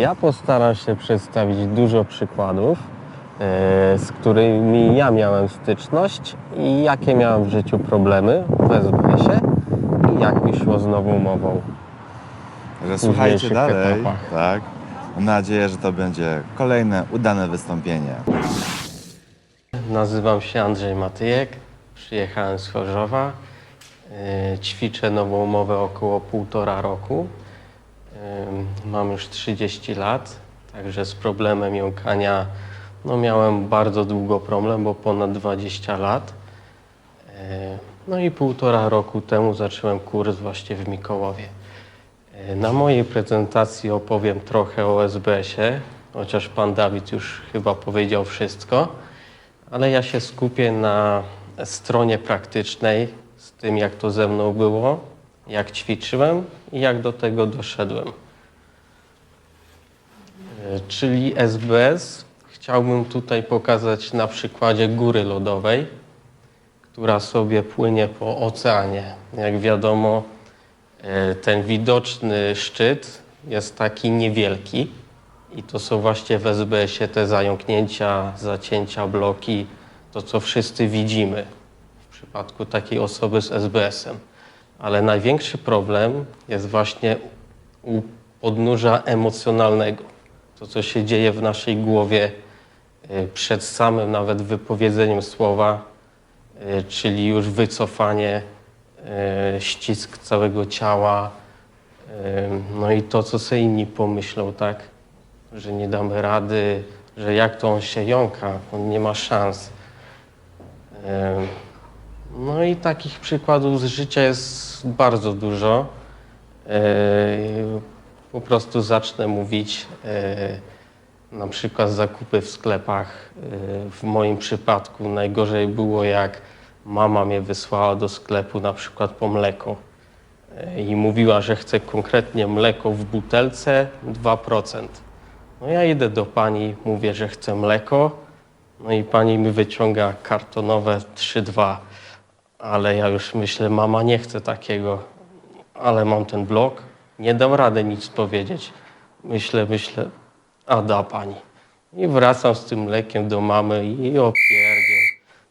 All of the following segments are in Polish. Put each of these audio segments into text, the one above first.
Ja postaram się przedstawić dużo przykładów, e, z którymi ja miałem styczność i jakie miałem w życiu problemy w SBS-ie i jak mi szło z nową mową. Że słuchajcie dalej, etapach. tak? Mam nadzieję, że to będzie kolejne udane wystąpienie. Nazywam się Andrzej Matyjek, przyjechałem z Chorzowa, ćwiczę nową mowę około półtora roku. E, Mam już 30 lat, także z problemem jąkania no miałem bardzo długo problem, bo ponad 20 lat. E, No i półtora roku temu zacząłem kurs właśnie w Mikołowie. E, Na mojej prezentacji opowiem trochę o SBS-ie, chociaż pan Dawid już chyba powiedział wszystko, ale ja się skupię na stronie praktycznej, z tym jak to ze mną było, jak ćwiczyłem i jak do tego doszedłem. E, Czyli SBS chciałbym tutaj pokazać na przykładzie góry lodowej, która sobie płynie po oceanie. Jak wiadomo, e, ten widoczny szczyt jest taki niewielki i to są właśnie w SBS-ie te zająknięcia, zacięcia, bloki, to co wszyscy widzimy przypadku takiej osoby z SBS-em. Ale największy problem jest właśnie u podnóża emocjonalnego. To, co się dzieje w naszej głowie y, przed samym nawet wypowiedzeniem słowa, y, czyli już wycofanie, y, ścisk całego ciała, no i to, co sobie inni pomyślą, tak? Że nie damy rady, że jak to on się jąka, on nie ma szans. No i takich przykładów z życia jest bardzo dużo. Yy, Po prostu zacznę mówić yy, na przykład zakupy w sklepach. Yy, W moim przypadku najgorzej było jak mama mnie wysłała do sklepu na przykład po mleko i mówiła, że chce konkretnie mleko w butelce 2%. No ja idę do pani, mówię, że chcę mleko, no i pani mi wyciąga kartonowe 3,2, ale ja już myślę, mama nie chce takiego, ale mam ten blok, nie dam rady nic powiedzieć. Myślę, myślę, a da pani. I wracam z tym mlekiem do mamy i opierdziel.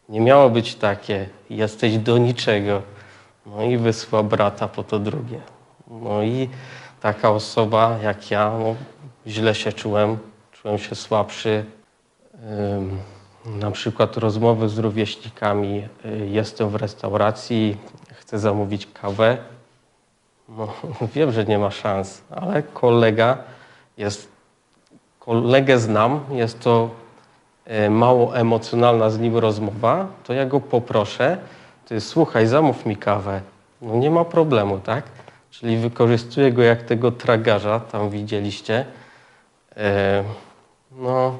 Nie miało być takie, jesteś do niczego. No i wysła brata po to drugie. No i taka osoba jak ja, no, źle się czułem, czułem się słabszy. Ym, Na przykład rozmowy z rówieśnikami. y, Jestem w restauracji, chcę zamówić kawę. No, wiem, że nie ma szans, ale kolega jest, kolegę znam, jest to y, mało emocjonalna z nim rozmowa, to ja go poproszę, ty słuchaj, zamów mi kawę. No nie ma problemu, tak? Czyli wykorzystuję go jak tego tragarza, tam widzieliście. E, No,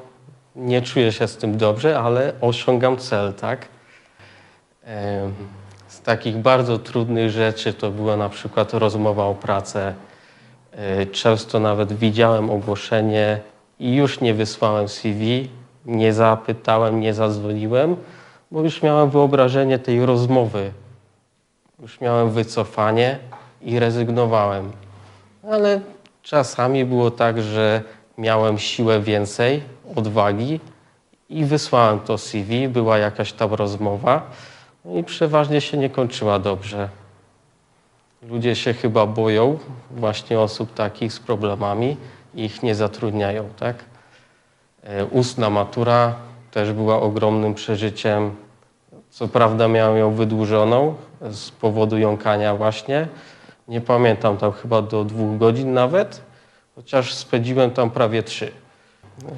nie czuję się z tym dobrze, ale osiągam cel, tak? Z takich bardzo trudnych rzeczy to była na przykład rozmowa o pracę. E, Często nawet widziałem ogłoszenie i już nie wysłałem CV, nie zapytałem, nie zadzwoniłem, bo już miałem wyobrażenie tej rozmowy. Już miałem wycofanie i rezygnowałem. Ale czasami było tak, że miałem siłę więcej, odwagi i wysłałem to CV, była jakaś tam rozmowa i przeważnie się nie kończyła dobrze. Ludzie się chyba boją właśnie osób takich z problemami i ich nie zatrudniają, tak? E, Ustna matura też była ogromnym przeżyciem. Co prawda miałem ją wydłużoną z powodu jąkania właśnie. Nie pamiętam tam chyba do dwóch godzin nawet, chociaż spędziłem tam prawie trzy.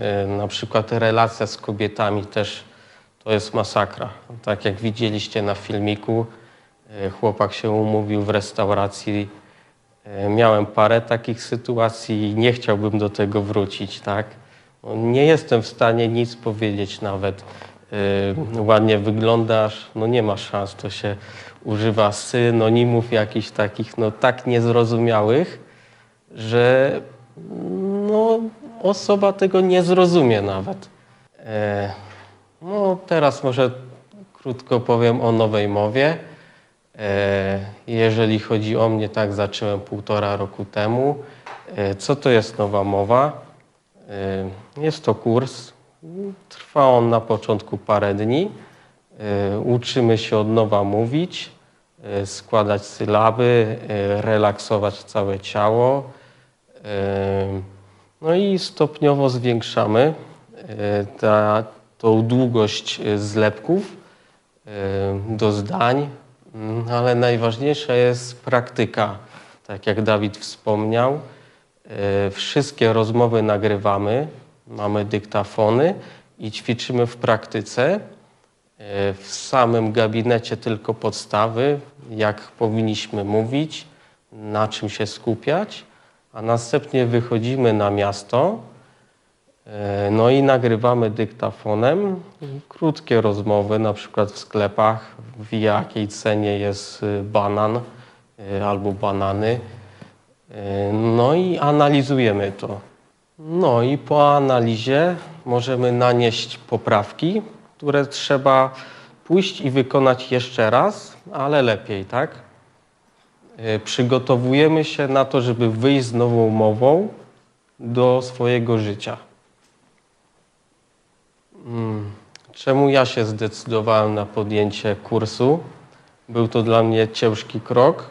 E, Na przykład relacja z kobietami też to jest masakra. Tak jak widzieliście na filmiku, e, chłopak się umówił w restauracji. E, Miałem parę takich sytuacji i nie chciałbym do tego wrócić, tak? No, Nie jestem w stanie nic powiedzieć nawet. Ładnie wyglądasz, no nie ma szans, to się używa synonimów jakichś takich, no tak niezrozumiałych, że osoba tego nie zrozumie nawet. E, no, teraz może krótko powiem o nowej mowie. E, Jeżeli chodzi o mnie, tak zacząłem półtora roku temu. E, Co to jest nowa mowa? E, Jest to kurs. Trwa on na początku parę dni. E, Uczymy się od nowa mówić, e, składać sylaby, relaksować całe ciało. No i stopniowo zwiększamy e, ta, tą długość e, zlepków e, do zdań, Mm, ale najważniejsza jest praktyka. Tak jak Dawid wspomniał, wszystkie rozmowy nagrywamy, mamy dyktafony i ćwiczymy w praktyce. W samym gabinecie tylko podstawy, jak powinniśmy mówić, na czym się skupiać, a następnie wychodzimy na miasto, e, no i nagrywamy dyktafonem krótkie rozmowy, na przykład w sklepach, w jakiej cenie jest y, banan y, albo banany. Y, No i analizujemy to. No i po analizie możemy nanieść poprawki, które trzeba pójść i wykonać jeszcze raz, ale lepiej, tak? Y, Przygotowujemy się na to, żeby wyjść z nową mową do swojego życia. Mm, Czemu ja się zdecydowałem na podjęcie kursu? Był to dla mnie ciężki krok,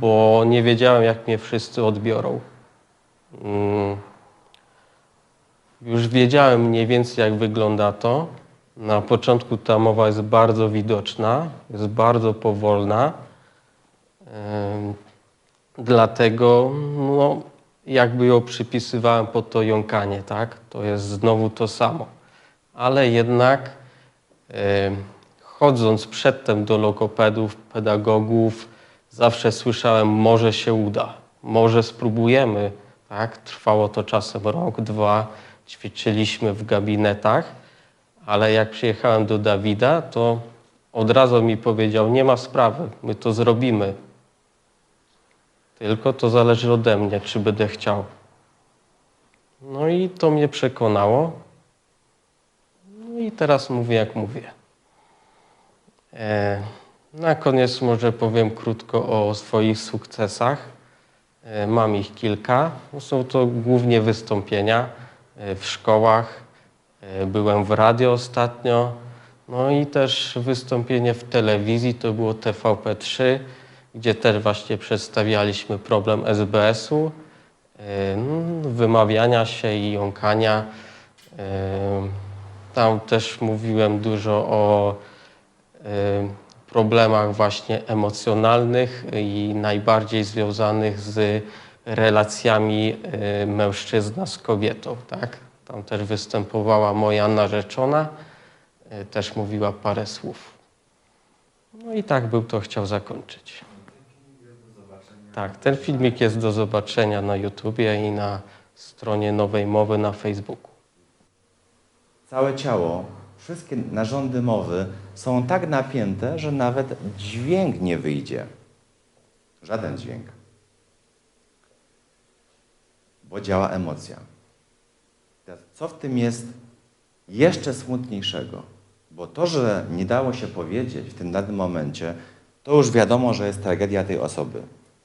bo nie wiedziałem, jak mnie wszyscy odbiorą. Mm, Już wiedziałem mniej więcej, jak wygląda to. Na początku ta mowa jest bardzo widoczna, jest bardzo powolna. Dlatego no, jakby ją przypisywałem pod to jąkanie, tak? To jest znowu to samo. Ale jednak chodząc przedtem do logopedów, pedagogów, zawsze słyszałem, może się uda, może spróbujemy. Tak? Trwało to czasem rok, dwa, ćwiczyliśmy w gabinetach, ale jak przyjechałem do Dawida, to od razu mi powiedział, nie ma sprawy, my to zrobimy. Tylko to zależy ode mnie, czy będę chciał. No i to mnie przekonało. No i teraz mówię, jak mówię. E, na koniec może powiem krótko o swoich sukcesach. E, mam ich kilka. Są to głównie wystąpienia e, w szkołach. E, byłem w radio ostatnio. No i też wystąpienie w telewizji, to było TVP3, gdzie też właśnie przedstawialiśmy problem SBS-u, no, wymawiania się i jąkania. E, Tam też mówiłem dużo o e, problemach właśnie emocjonalnych i najbardziej związanych z relacjami mężczyzna z kobietą. Tak? Tam też występowała moja narzeczona, też mówiła parę słów. No i tak bym to chciał zakończyć. Tak, ten filmik jest do zobaczenia na YouTubie i na stronie Nowej Mowy na Facebooku. Całe ciało, wszystkie narządy mowy są tak napięte, że nawet dźwięk nie wyjdzie. Żaden dźwięk. Bo działa emocja. Co w tym jest jeszcze smutniejszego? Bo to, że nie dało się powiedzieć w tym danym momencie, to już wiadomo, że jest tragedia tej osoby.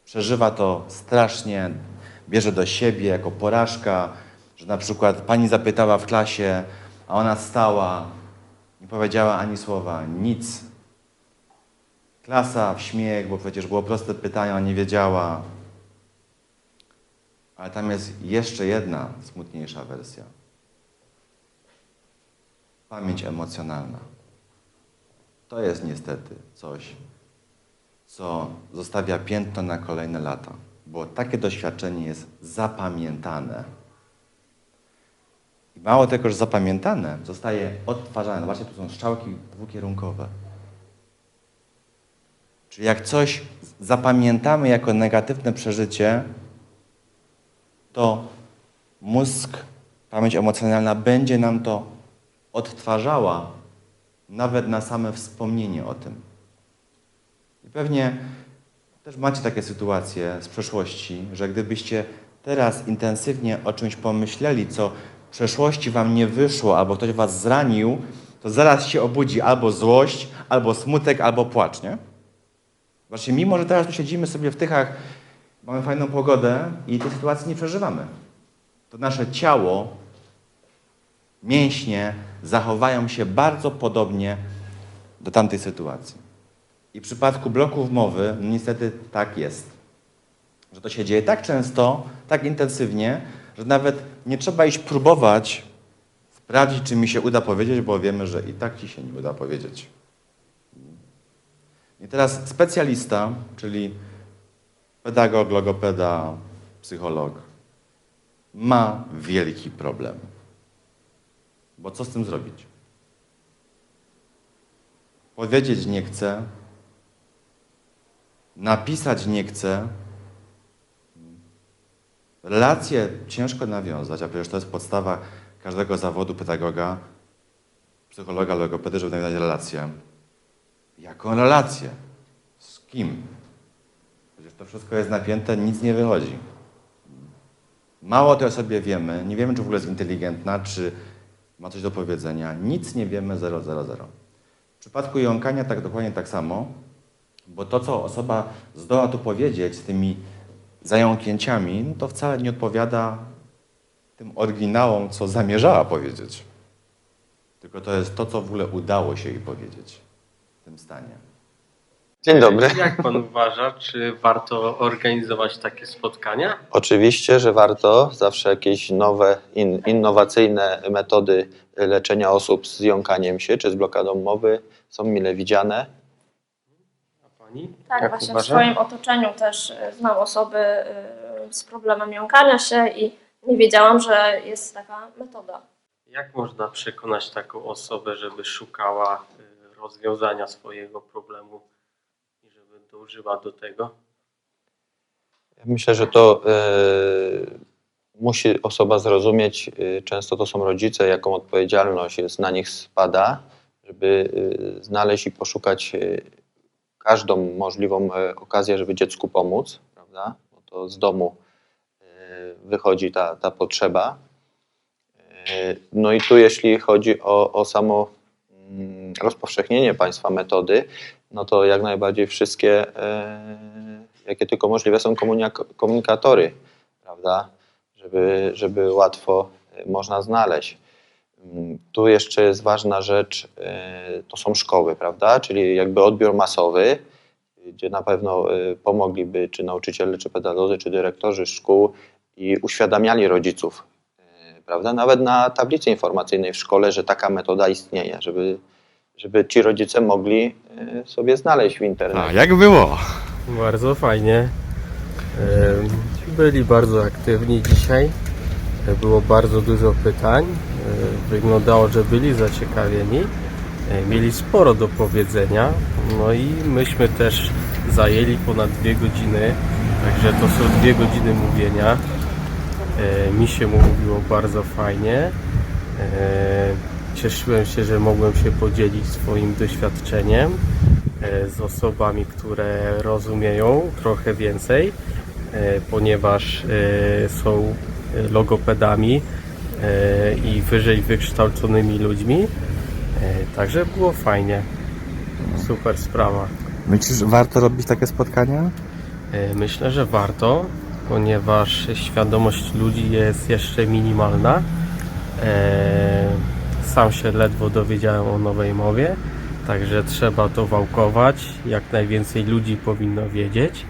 Przeżywa to strasznie, bierze do siebie jako porażka, że na przykład pani zapytała w klasie, a ona stała, nie powiedziała ani słowa, nic. Klasa w śmiech, bo przecież było proste pytanie, ona nie wiedziała. Ale tam jest jeszcze jedna smutniejsza wersja. Pamięć emocjonalna. To jest niestety coś, co zostawia piętno na kolejne lata, bo takie doświadczenie jest zapamiętane. I mało tego, że zapamiętane, zostaje odtwarzane. Zobaczcie, tu są strzałki dwukierunkowe. Czyli jak coś zapamiętamy jako negatywne przeżycie, to mózg, pamięć emocjonalna będzie nam to odtwarzała nawet na same wspomnienie o tym. Pewnie też macie takie sytuacje z przeszłości, że gdybyście teraz intensywnie o czymś pomyśleli, co w przeszłości wam nie wyszło, albo ktoś was zranił, to zaraz się obudzi albo złość, albo smutek, albo płacz, nie? Właśnie mimo, że teraz tu siedzimy sobie w Tychach, mamy fajną pogodę i tej sytuacji nie przeżywamy. To nasze ciało, mięśnie zachowają się bardzo podobnie do tamtej sytuacji. I w przypadku bloków mowy, niestety tak jest. Że to się dzieje tak często, tak intensywnie, że nawet nie trzeba iść próbować sprawdzić, czy mi się uda powiedzieć, bo wiemy, że i tak ci się nie uda powiedzieć. I teraz specjalista, czyli pedagog, logopeda, psycholog, ma wielki problem. Bo co z tym zrobić? Powiedzieć nie chce, napisać nie chce, relacje ciężko nawiązać, a przecież to jest podstawa każdego zawodu pedagoga, psychologa, logopedy, żeby nawiązać relację. Jaką relację? Z kim? Przecież to wszystko jest napięte, nic nie wychodzi. Mało tej osobie wiemy, nie wiemy, czy w ogóle jest inteligentna, czy ma coś do powiedzenia. Nic nie wiemy, 000. W przypadku jąkania tak dokładnie tak samo, bo to, co osoba zdoła tu powiedzieć z tymi zająknięciami, no to wcale nie odpowiada tym oryginałom, co zamierzała powiedzieć. Tylko to jest to, co w ogóle udało się jej powiedzieć w tym stanie. Dzień dobry. Jak pan uważa, czy warto organizować takie spotkania? Oczywiście, że warto zawsze jakieś nowe, in, innowacyjne metody leczenia osób z jąkaniem się czy z blokadą mowy są mile widziane. Tak, Jak właśnie w uważa? swoim otoczeniu też y, znam osoby y, z problemem jąkania się i nie wiedziałam, że jest taka metoda. Jak można przekonać taką osobę, żeby szukała y, rozwiązania swojego problemu i żeby dążyła do tego? Ja Myślę, że to e, musi osoba zrozumieć, często to są rodzice, jaką odpowiedzialność jest na nich spada, żeby e, znaleźć i poszukać e, każdą możliwą e, okazję, żeby dziecku pomóc, prawda? Bo to z domu e, wychodzi ta, ta potrzeba. E, No i tu jeśli chodzi o, o samo mm, rozpowszechnienie państwa metody, no to jak najbardziej wszystkie, jakie tylko możliwe są komunika- komunikatory, prawda, żeby, żeby łatwo można znaleźć. Mm, Tu jeszcze jest ważna rzecz, e, to są szkoły, prawda, czyli jakby odbiór masowy, gdzie na pewno e, pomogliby czy nauczyciele, czy pedagodzy, czy dyrektorzy szkół i uświadamiali rodziców, e, prawda, nawet na tablicy informacyjnej w szkole, że taka metoda istnieje, żeby żeby ci rodzice mogli sobie znaleźć w internecie. A jak było? Bardzo fajnie. Byli bardzo aktywni dzisiaj. Było bardzo dużo pytań. E, Wyglądało, że byli zaciekawieni. E, Mieli sporo do powiedzenia. No i myśmy też zajęli ponad dwie godziny. Także to są dwie godziny mówienia. E, Mi się mówiło bardzo fajnie. Cieszyłem się, że mogłem się podzielić swoim doświadczeniem z osobami, które rozumieją trochę więcej, ponieważ są logopedami i wyżej wykształconymi ludźmi. E, Także było fajnie. Super sprawa. Myślisz, że warto robić takie spotkania? E, Myślę, że warto, ponieważ świadomość ludzi jest jeszcze minimalna. E, Sam się ledwo dowiedziałem o nowej mowie, także trzeba to wałkować. Jak najwięcej ludzi powinno wiedzieć.